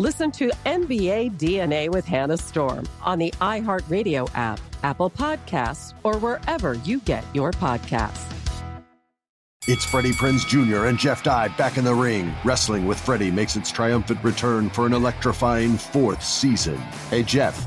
Listen to NBA DNA with Hannah Storm on the iHeartRadio app, Apple Podcasts, or wherever you get your podcasts. It's Freddie Prinze Jr. and Jeff Dye back in the ring. Wrestling with Freddie makes its triumphant return for an electrifying fourth season. Hey, Jeff.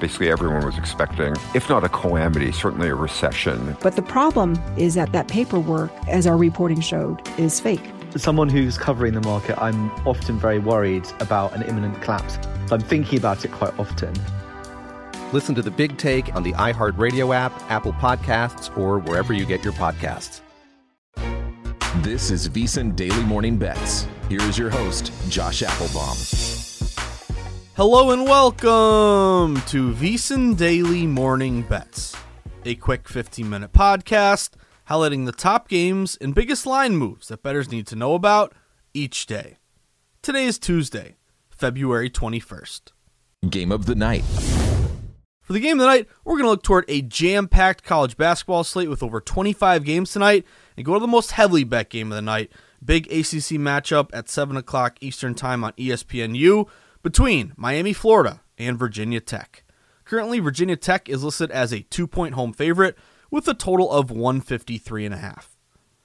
Basically, everyone was expecting, if not a calamity, certainly a recession. But the problem is that that paperwork, as our reporting showed, is fake. As someone who's covering the market, I'm often very worried about an imminent collapse. I'm thinking about it quite often. Listen to the big take on the iHeartRadio app, Apple Podcasts, or wherever you get your podcasts. This is VSiN Daily Morning Bets. Here is your host, Josh Applebaum. Hello and welcome to VSiN Daily Morning Bets, a quick 15 minute podcast highlighting the top games and biggest line moves that bettors need to know about each day. Today is Tuesday, February 21st. Game of the night. For the game of the night, we're going to look toward a jam packed college basketball slate with over 25 games tonight and go to the most heavily bet game of the night. Big ACC matchup at 7 o'clock Eastern Time on ESPNU between Miami, Florida, and Virginia Tech. Currently, Virginia Tech is listed as a two point home favorite with a total of 153.5.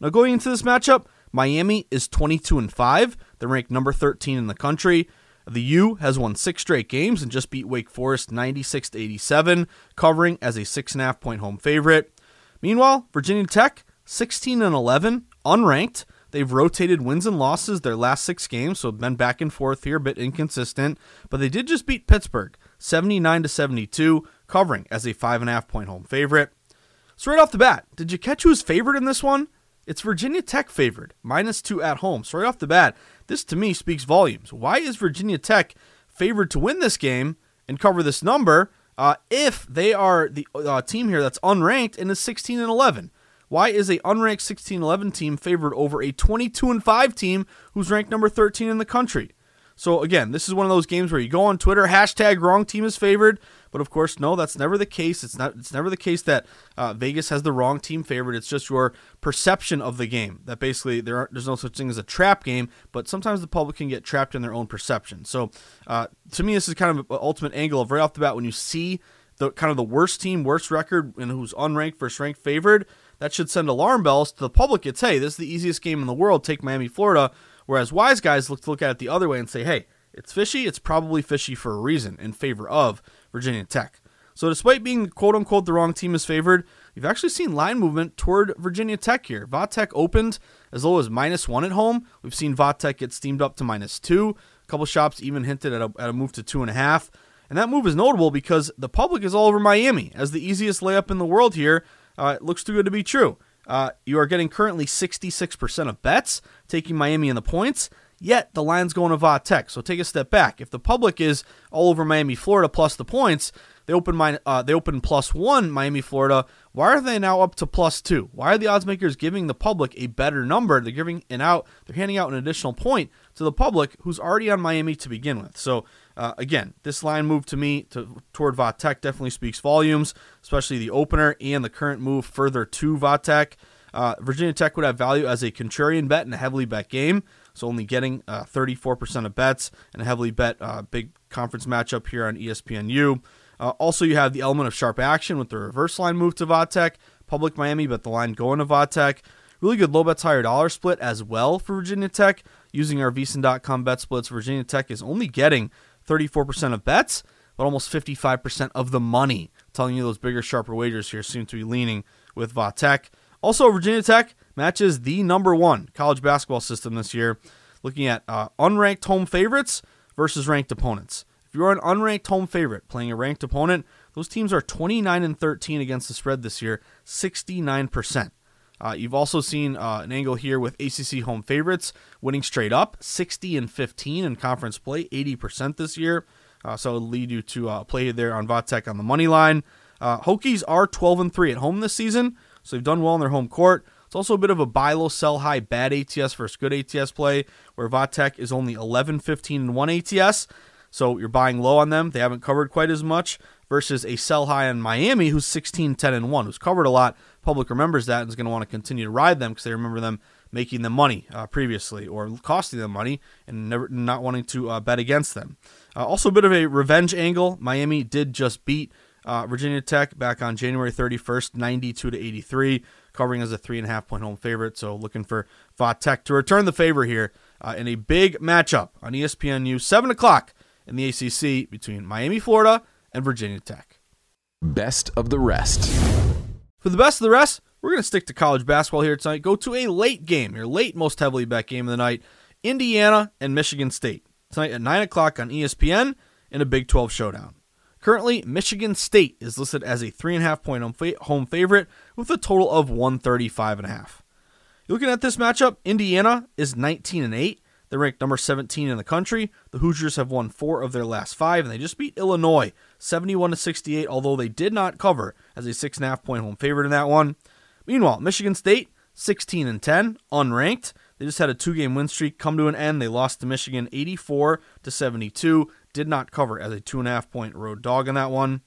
Now, going into this matchup, Miami is 22 and 5. They're ranked number 13 in the country. The U has won six straight games and just beat Wake Forest 96 to 87, covering as a six and a half point home favorite. Meanwhile, Virginia Tech 16 and 11, unranked. They've rotated wins and losses their last six games, so been back and forth here, a bit inconsistent. But they did just beat Pittsburgh 79 to 72, covering as a five and a half point home favorite. So right off the bat, did you catch who's favored in this one? It's Virginia Tech favored, minus two at home. So right off the bat, this to me speaks volumes. Why is Virginia Tech favored to win this game and cover this number uh, if they are the uh, team here that's unranked and is 16 and 11? Why is a unranked 16-11 team favored over a 22 and 5 team who's ranked number 13 in the country? So again, this is one of those games where you go on Twitter, hashtag wrong team is favored, but of course, no, that's never the case. It's not. It's never the case that uh, Vegas has the wrong team favored. It's just your perception of the game. That basically there there's no such thing as a trap game, but sometimes the public can get trapped in their own perception. So uh, to me, this is kind of an ultimate angle of right off the bat when you see the kind of the worst team, worst record, and who's unranked versus ranked favored that should send alarm bells to the public. It's hey, this is the easiest game in the world. Take Miami, Florida. Whereas wise guys look to look at it the other way and say, hey, it's fishy. It's probably fishy for a reason in favor of Virginia Tech. So despite being quote unquote the wrong team is favored, you've actually seen line movement toward Virginia Tech here. Vatech opened as low as minus one at home. We've seen Vatech get steamed up to minus two. A couple shops even hinted at a, at a move to two and a half. And that move is notable because the public is all over Miami as the easiest layup in the world here uh, it looks too good to be true. Uh, you are getting currently 66% of bets taking Miami in the points, yet the line's going to Va Tech. So take a step back. If the public is all over Miami, Florida plus the points, they open mine, uh, they open plus one Miami, Florida. Why are they now up to plus two? Why are the odds makers giving the public a better number? They're giving an out. They're handing out an additional point to the public who's already on Miami to begin with. So uh, again, this line move to me to, toward Vatech definitely speaks volumes, especially the opener and the current move further to Vatech. Uh, Virginia Tech would have value as a contrarian bet in a heavily bet game, so only getting uh, 34% of bets and a heavily bet uh, big conference matchup here on ESPNU. Uh, also, you have the element of sharp action with the reverse line move to Vatech. Public Miami, but the line going to Vatech. Really good low bets higher dollar split as well for Virginia Tech. Using our VSiN.com bet splits, Virginia Tech is only getting 34% of bets, but almost 55% of the money. telling you those bigger, sharper wagers here seem to be leaning with Vatech. Also, Virginia Tech matches the number one college basketball system this year, looking at uh, unranked home favorites versus ranked opponents. If you're an unranked home favorite playing a ranked opponent, Those teams are 29 and 13 against the spread this year, 69%. Uh, you've also seen uh, an angle here with ACC home favorites winning straight up, 60 and 15 in conference play, 80% this year. Uh, so it'll lead you to uh, play there on Va Tech on the money line. Uh, Hokies are 12 and 3 at home this season, so they've done well in their home court. It's also a bit of a buy low, sell high, bad ATS versus good ATS play, where Va Tech is only 11, 15, and 1 ATS. So you're buying low on them. They haven't covered quite as much versus a sell high on Miami, who's 16, 10, and 1, who's covered a lot. Public remembers that and is going to want to continue to ride them because they remember them making them money uh, previously or costing them money and never not wanting to uh, bet against them. Uh, also, a bit of a revenge angle. Miami did just beat uh, Virginia Tech back on January 31st, 92 to 83, covering as a three and a half point home favorite. So looking for Va Tech to return the favor here uh, in a big matchup on ESPNU, seven o'clock in the ACC between Miami, Florida, and Virginia Tech. Best of the rest. For the best of the rest, we're going to stick to college basketball here tonight. Go to a late game, your late most heavily bet game of the night Indiana and Michigan State. Tonight at 9 o'clock on ESPN in a Big 12 showdown. Currently, Michigan State is listed as a 3.5 point home favorite with a total of 135.5. Looking at this matchup, Indiana is 19 and 8. They're ranked number 17 in the country. The Hoosiers have won four of their last five, and they just beat Illinois 71 to 68, although they did not cover as a six and a half point home favorite in that one. Meanwhile, Michigan State 16 and 10, unranked. They just had a two-game win streak come to an end. They lost to Michigan 84 to 72. Did not cover as a two and a half point road dog in that one.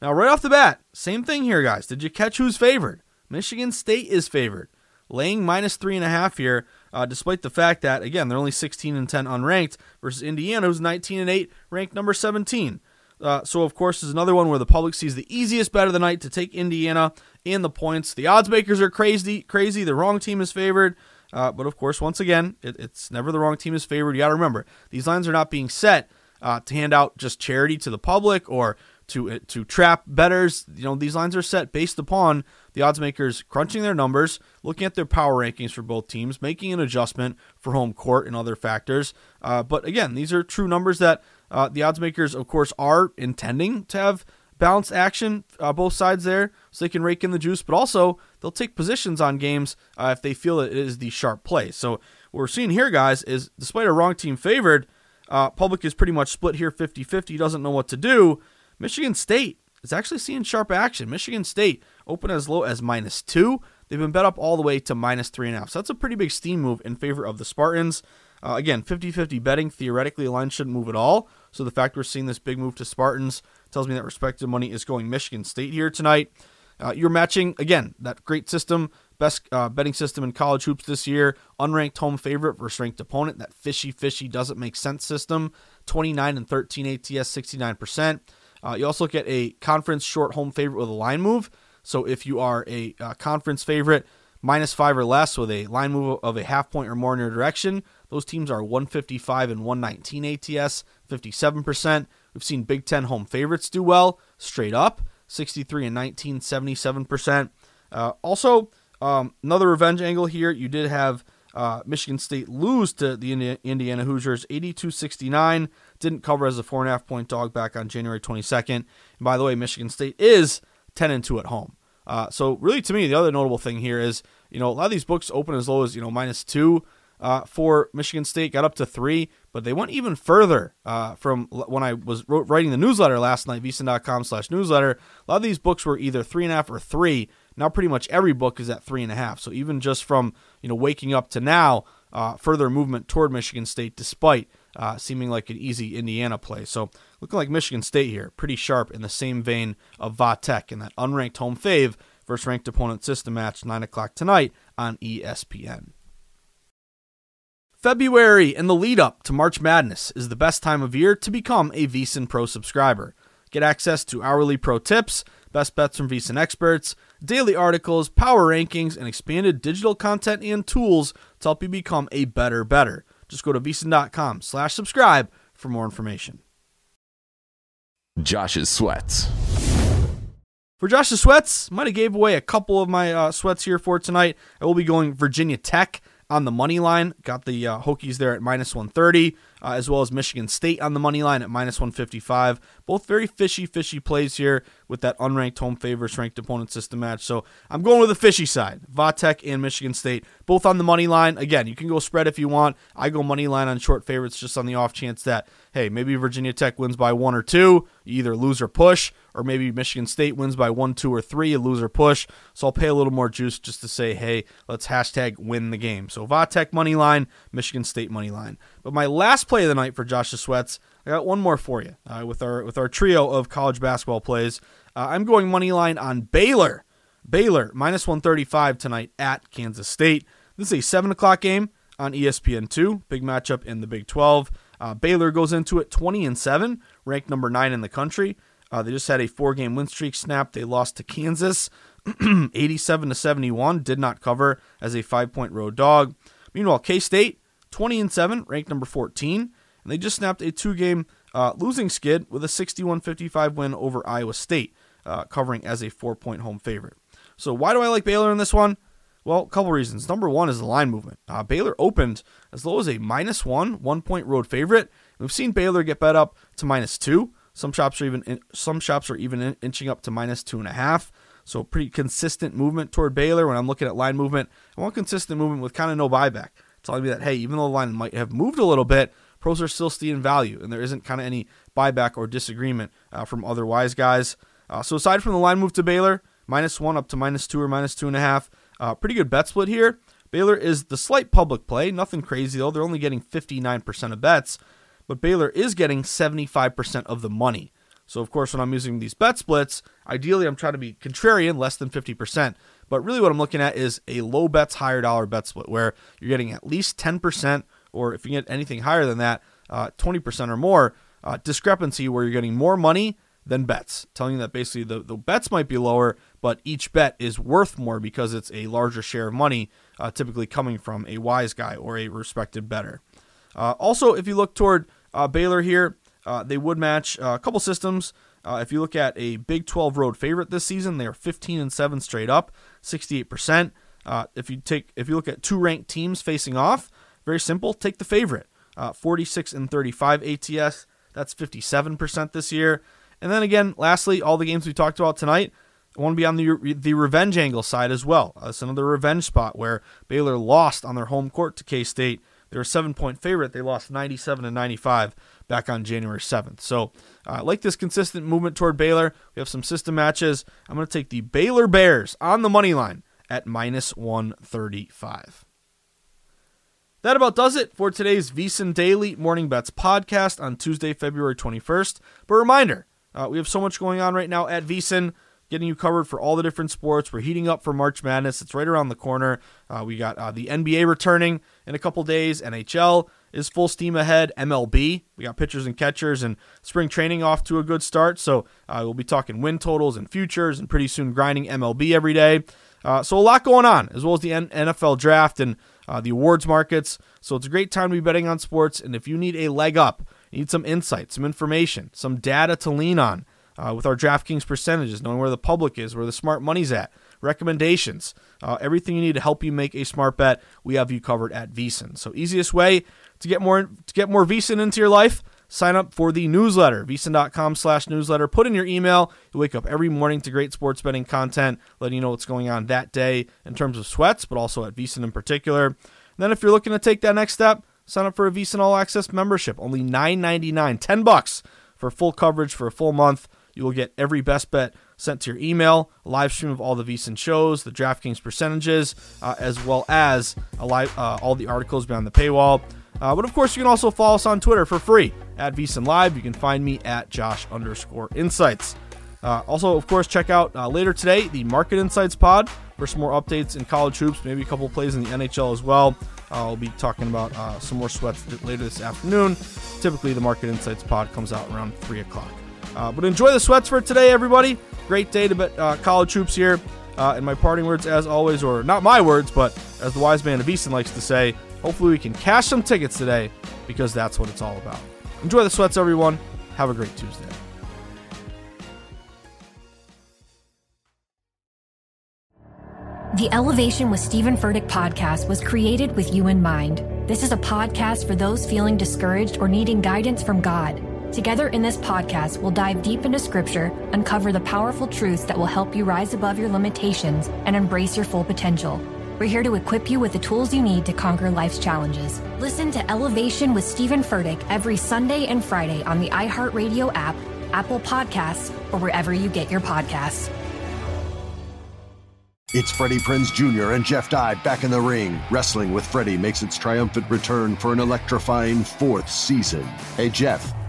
Now, right off the bat, same thing here, guys. Did you catch who's favored? Michigan State is favored, laying minus three and a half here uh, despite the fact that again they're only 16 and 10 unranked versus Indiana, who's 19 and 8, ranked number 17. Uh, so of course is another one where the public sees the easiest bet of the night to take Indiana in the points. The odds makers are crazy, crazy. The wrong team is favored. Uh, but of course, once again, it, it's never the wrong team is favored. You got to remember these lines are not being set uh, to hand out just charity to the public or to uh, to trap betters. You know, these lines are set based upon the odds makers crunching their numbers, looking at their power rankings for both teams, making an adjustment for home court and other factors. Uh, but again, these are true numbers that uh, the odds makers, of course, are intending to have balanced action uh, both sides there, so they can rake in the juice. But also, they'll take positions on games uh, if they feel it is the sharp play. So what we're seeing here, guys, is despite a wrong team favored. Uh, public is pretty much split here 50 50, doesn't know what to do. Michigan State is actually seeing sharp action. Michigan State open as low as minus two. They've been bet up all the way to minus three and a half. So that's a pretty big steam move in favor of the Spartans. Uh, again, 50 50 betting. Theoretically, the line shouldn't move at all. So the fact we're seeing this big move to Spartans tells me that respective money is going Michigan State here tonight. Uh, you're matching, again, that great system, best uh, betting system in college hoops this year. Unranked home favorite versus ranked opponent. That fishy, fishy, doesn't make sense system. 29 and 13 ATS, 69%. Uh, you also get a conference short home favorite with a line move. So if you are a uh, conference favorite, minus five or less with a line move of a half point or more in your direction, those teams are 155 and 119 ATS, 57%. We've seen Big Ten home favorites do well, straight up, 63 and 19, 77%. Uh, also, um, another revenge angle here. You did have uh, Michigan State lose to the Indiana Hoosiers 82 69. Didn't cover as a four and a half point dog back on January 22nd. And by the way, Michigan State is 10 and 2 at home. Uh, so really, to me, the other notable thing here is you know a lot of these books open as low as you know minus two uh, for Michigan State, got up to three, but they went even further uh, from when I was writing the newsletter last night, vsin.com/slash newsletter. A lot of these books were either three and a half or three. Now, pretty much every book is at three and a half. So even just from you know waking up to now, uh, further movement toward Michigan State, despite uh, seeming like an easy Indiana play. So looking like Michigan State here, pretty sharp in the same vein of Va Tech in that unranked home fave versus ranked opponent system match, 9 o'clock tonight on ESPN. February and the lead up to March Madness is the best time of year to become a VSiN Pro subscriber. Get access to hourly pro tips, best bets from VSiN experts, daily articles, power rankings, and expanded digital content and tools to help you become a better better. Just go to vsin.com slash subscribe for more information. Josh's sweats. For Josh's sweats, might have gave away a couple of my uh, sweats here for tonight. I will be going Virginia Tech on the money line. Got the uh, Hokies there at minus 130. uh, as well as Michigan State on the money line at minus 155. Both very fishy, fishy plays here with that unranked home favorites ranked opponent system match. So I'm going with the fishy side. Vatech and Michigan State both on the money line. Again, you can go spread if you want. I go money line on short favorites just on the off chance that hey, maybe Virginia Tech wins by one or two, you either lose or push, or maybe Michigan State wins by one, two, or three, you lose or push. So I'll pay a little more juice just to say, hey, let's hashtag win the game. So Vatech money line, Michigan State money line. But my last play of the night for Josh's sweats, I got one more for you uh, with our with our trio of college basketball plays. Uh, I'm going money line on Baylor. Baylor minus 135 tonight at Kansas State. This is a seven o'clock game on ESPN2. Big matchup in the Big 12. Uh, Baylor goes into it 20 and 7, ranked number 9 in the country. Uh, they just had a four game win streak snap. They lost to Kansas 87 to 71, did not cover as a five point road dog. Meanwhile, K State 20 and 7, ranked number 14, and they just snapped a two game uh, losing skid with a 61 55 win over Iowa State, uh, covering as a four point home favorite. So, why do I like Baylor in this one? Well, a couple reasons. Number one is the line movement. Uh, Baylor opened as low as a minus one, one point road favorite. We've seen Baylor get bet up to minus two. Some shops are even in, some shops are even in, inching up to minus two and a half. So pretty consistent movement toward Baylor. When I'm looking at line movement, I want consistent movement with kind of no buyback, telling me that hey, even though the line might have moved a little bit, pros are still seeing value, and there isn't kind of any buyback or disagreement uh, from other wise guys. Uh, so aside from the line move to Baylor, minus one up to minus two or minus two and a half, uh, pretty good bet split here. Baylor is the slight public play. Nothing crazy, though. They're only getting 59% of bets, but Baylor is getting 75% of the money. So, of course, when I'm using these bet splits, ideally I'm trying to be contrarian, less than 50%. But really, what I'm looking at is a low bets, higher dollar bet split where you're getting at least 10%, or if you get anything higher than that, uh, 20% or more uh, discrepancy where you're getting more money than bets, telling you that basically the, the bets might be lower, but each bet is worth more because it's a larger share of money, uh, typically coming from a wise guy or a respected better. Uh, also, if you look toward uh, Baylor here, uh, they would match a couple systems. If you look at a Big 12 road favorite this season, they are 15 and 7 straight up, 68%. if you take if you look at two ranked teams facing off, very simple, take the favorite. 46 and 35 ATS, that's 57% this year. And then again, lastly, all the games we talked about tonight, I want to be on the the revenge angle side as well. That's another revenge spot where Baylor lost on their home court to K State. They were a seven point favorite. They lost 97 and 95 back on January 7th. So I uh, like this consistent movement toward Baylor. We have some system matches. I'm going to take the Baylor Bears on the money line at minus 135. That about does it for today's VSiN Daily Morning Bets podcast on Tuesday, February 21st. But reminder, uh, we have so much going on right now at VSiN, getting you covered for all the different sports. We're heating up for March Madness. It's right around the corner. Uh, we got uh, the NBA returning in a couple days. NHL is full steam ahead. MLB, we got pitchers and catchers, and spring training off to a good start. So uh, we'll be talking win totals and futures, and pretty soon grinding MLB every day. Uh, so a lot going on, as well as the N- NFL draft and uh, the awards markets. So it's a great time to be betting on sports. And if you need a leg up, need some insight, some information, some data to lean on uh, with our DraftKings percentages, knowing where the public is, where the smart money's at, recommendations, uh, everything you need to help you make a smart bet, we have you covered at VSiN. So easiest way to get more to get more VSiN into your life, sign up for the newsletter, VSiN.com slash newsletter. Put in your email. You wake up every morning to great sports betting content, letting you know what's going on that day in terms of sweats, but also at VSiN in particular. And then if you're looking to take that next step, sign up for a VSiN All Access membership. Only $9.99, 10 bucks for full coverage for a full month. You will get every best bet sent to your email, a live stream of all the VSiN shows, the DraftKings percentages, uh, as well as live, uh, all the articles behind the paywall. Uh, but of course, you can also follow us on Twitter for free at VSiN Live. You can find me at Josh underscore Insights. Uh, also, of course, check out uh, later today the Market Insights pod for some more updates in college hoops, maybe a couple plays in the NHL as well. Uh, I'll be talking about uh, some more sweats later this afternoon. Typically, the Market Insights pod comes out around 3 o'clock. Uh, but enjoy the sweats for today, everybody. Great day to bet uh, college hoops here. and my parting words, as always, or not my words, but as the wise man of Easton likes to say, Hopefully, we can cash some tickets today because that's what it's all about. Enjoy the sweats, everyone. Have a great Tuesday. The Elevation with Stephen Furtick podcast was created with you in mind. This is a podcast for those feeling discouraged or needing guidance from God. Together in this podcast, we'll dive deep into scripture, uncover the powerful truths that will help you rise above your limitations and embrace your full potential. We're here to equip you with the tools you need to conquer life's challenges. Listen to Elevation with Stephen Furtick every Sunday and Friday on the iHeartRadio app, Apple Podcasts, or wherever you get your podcasts. It's Freddie Prinze Jr. and Jeff Dye back in the ring. Wrestling with Freddie makes its triumphant return for an electrifying fourth season. Hey, Jeff.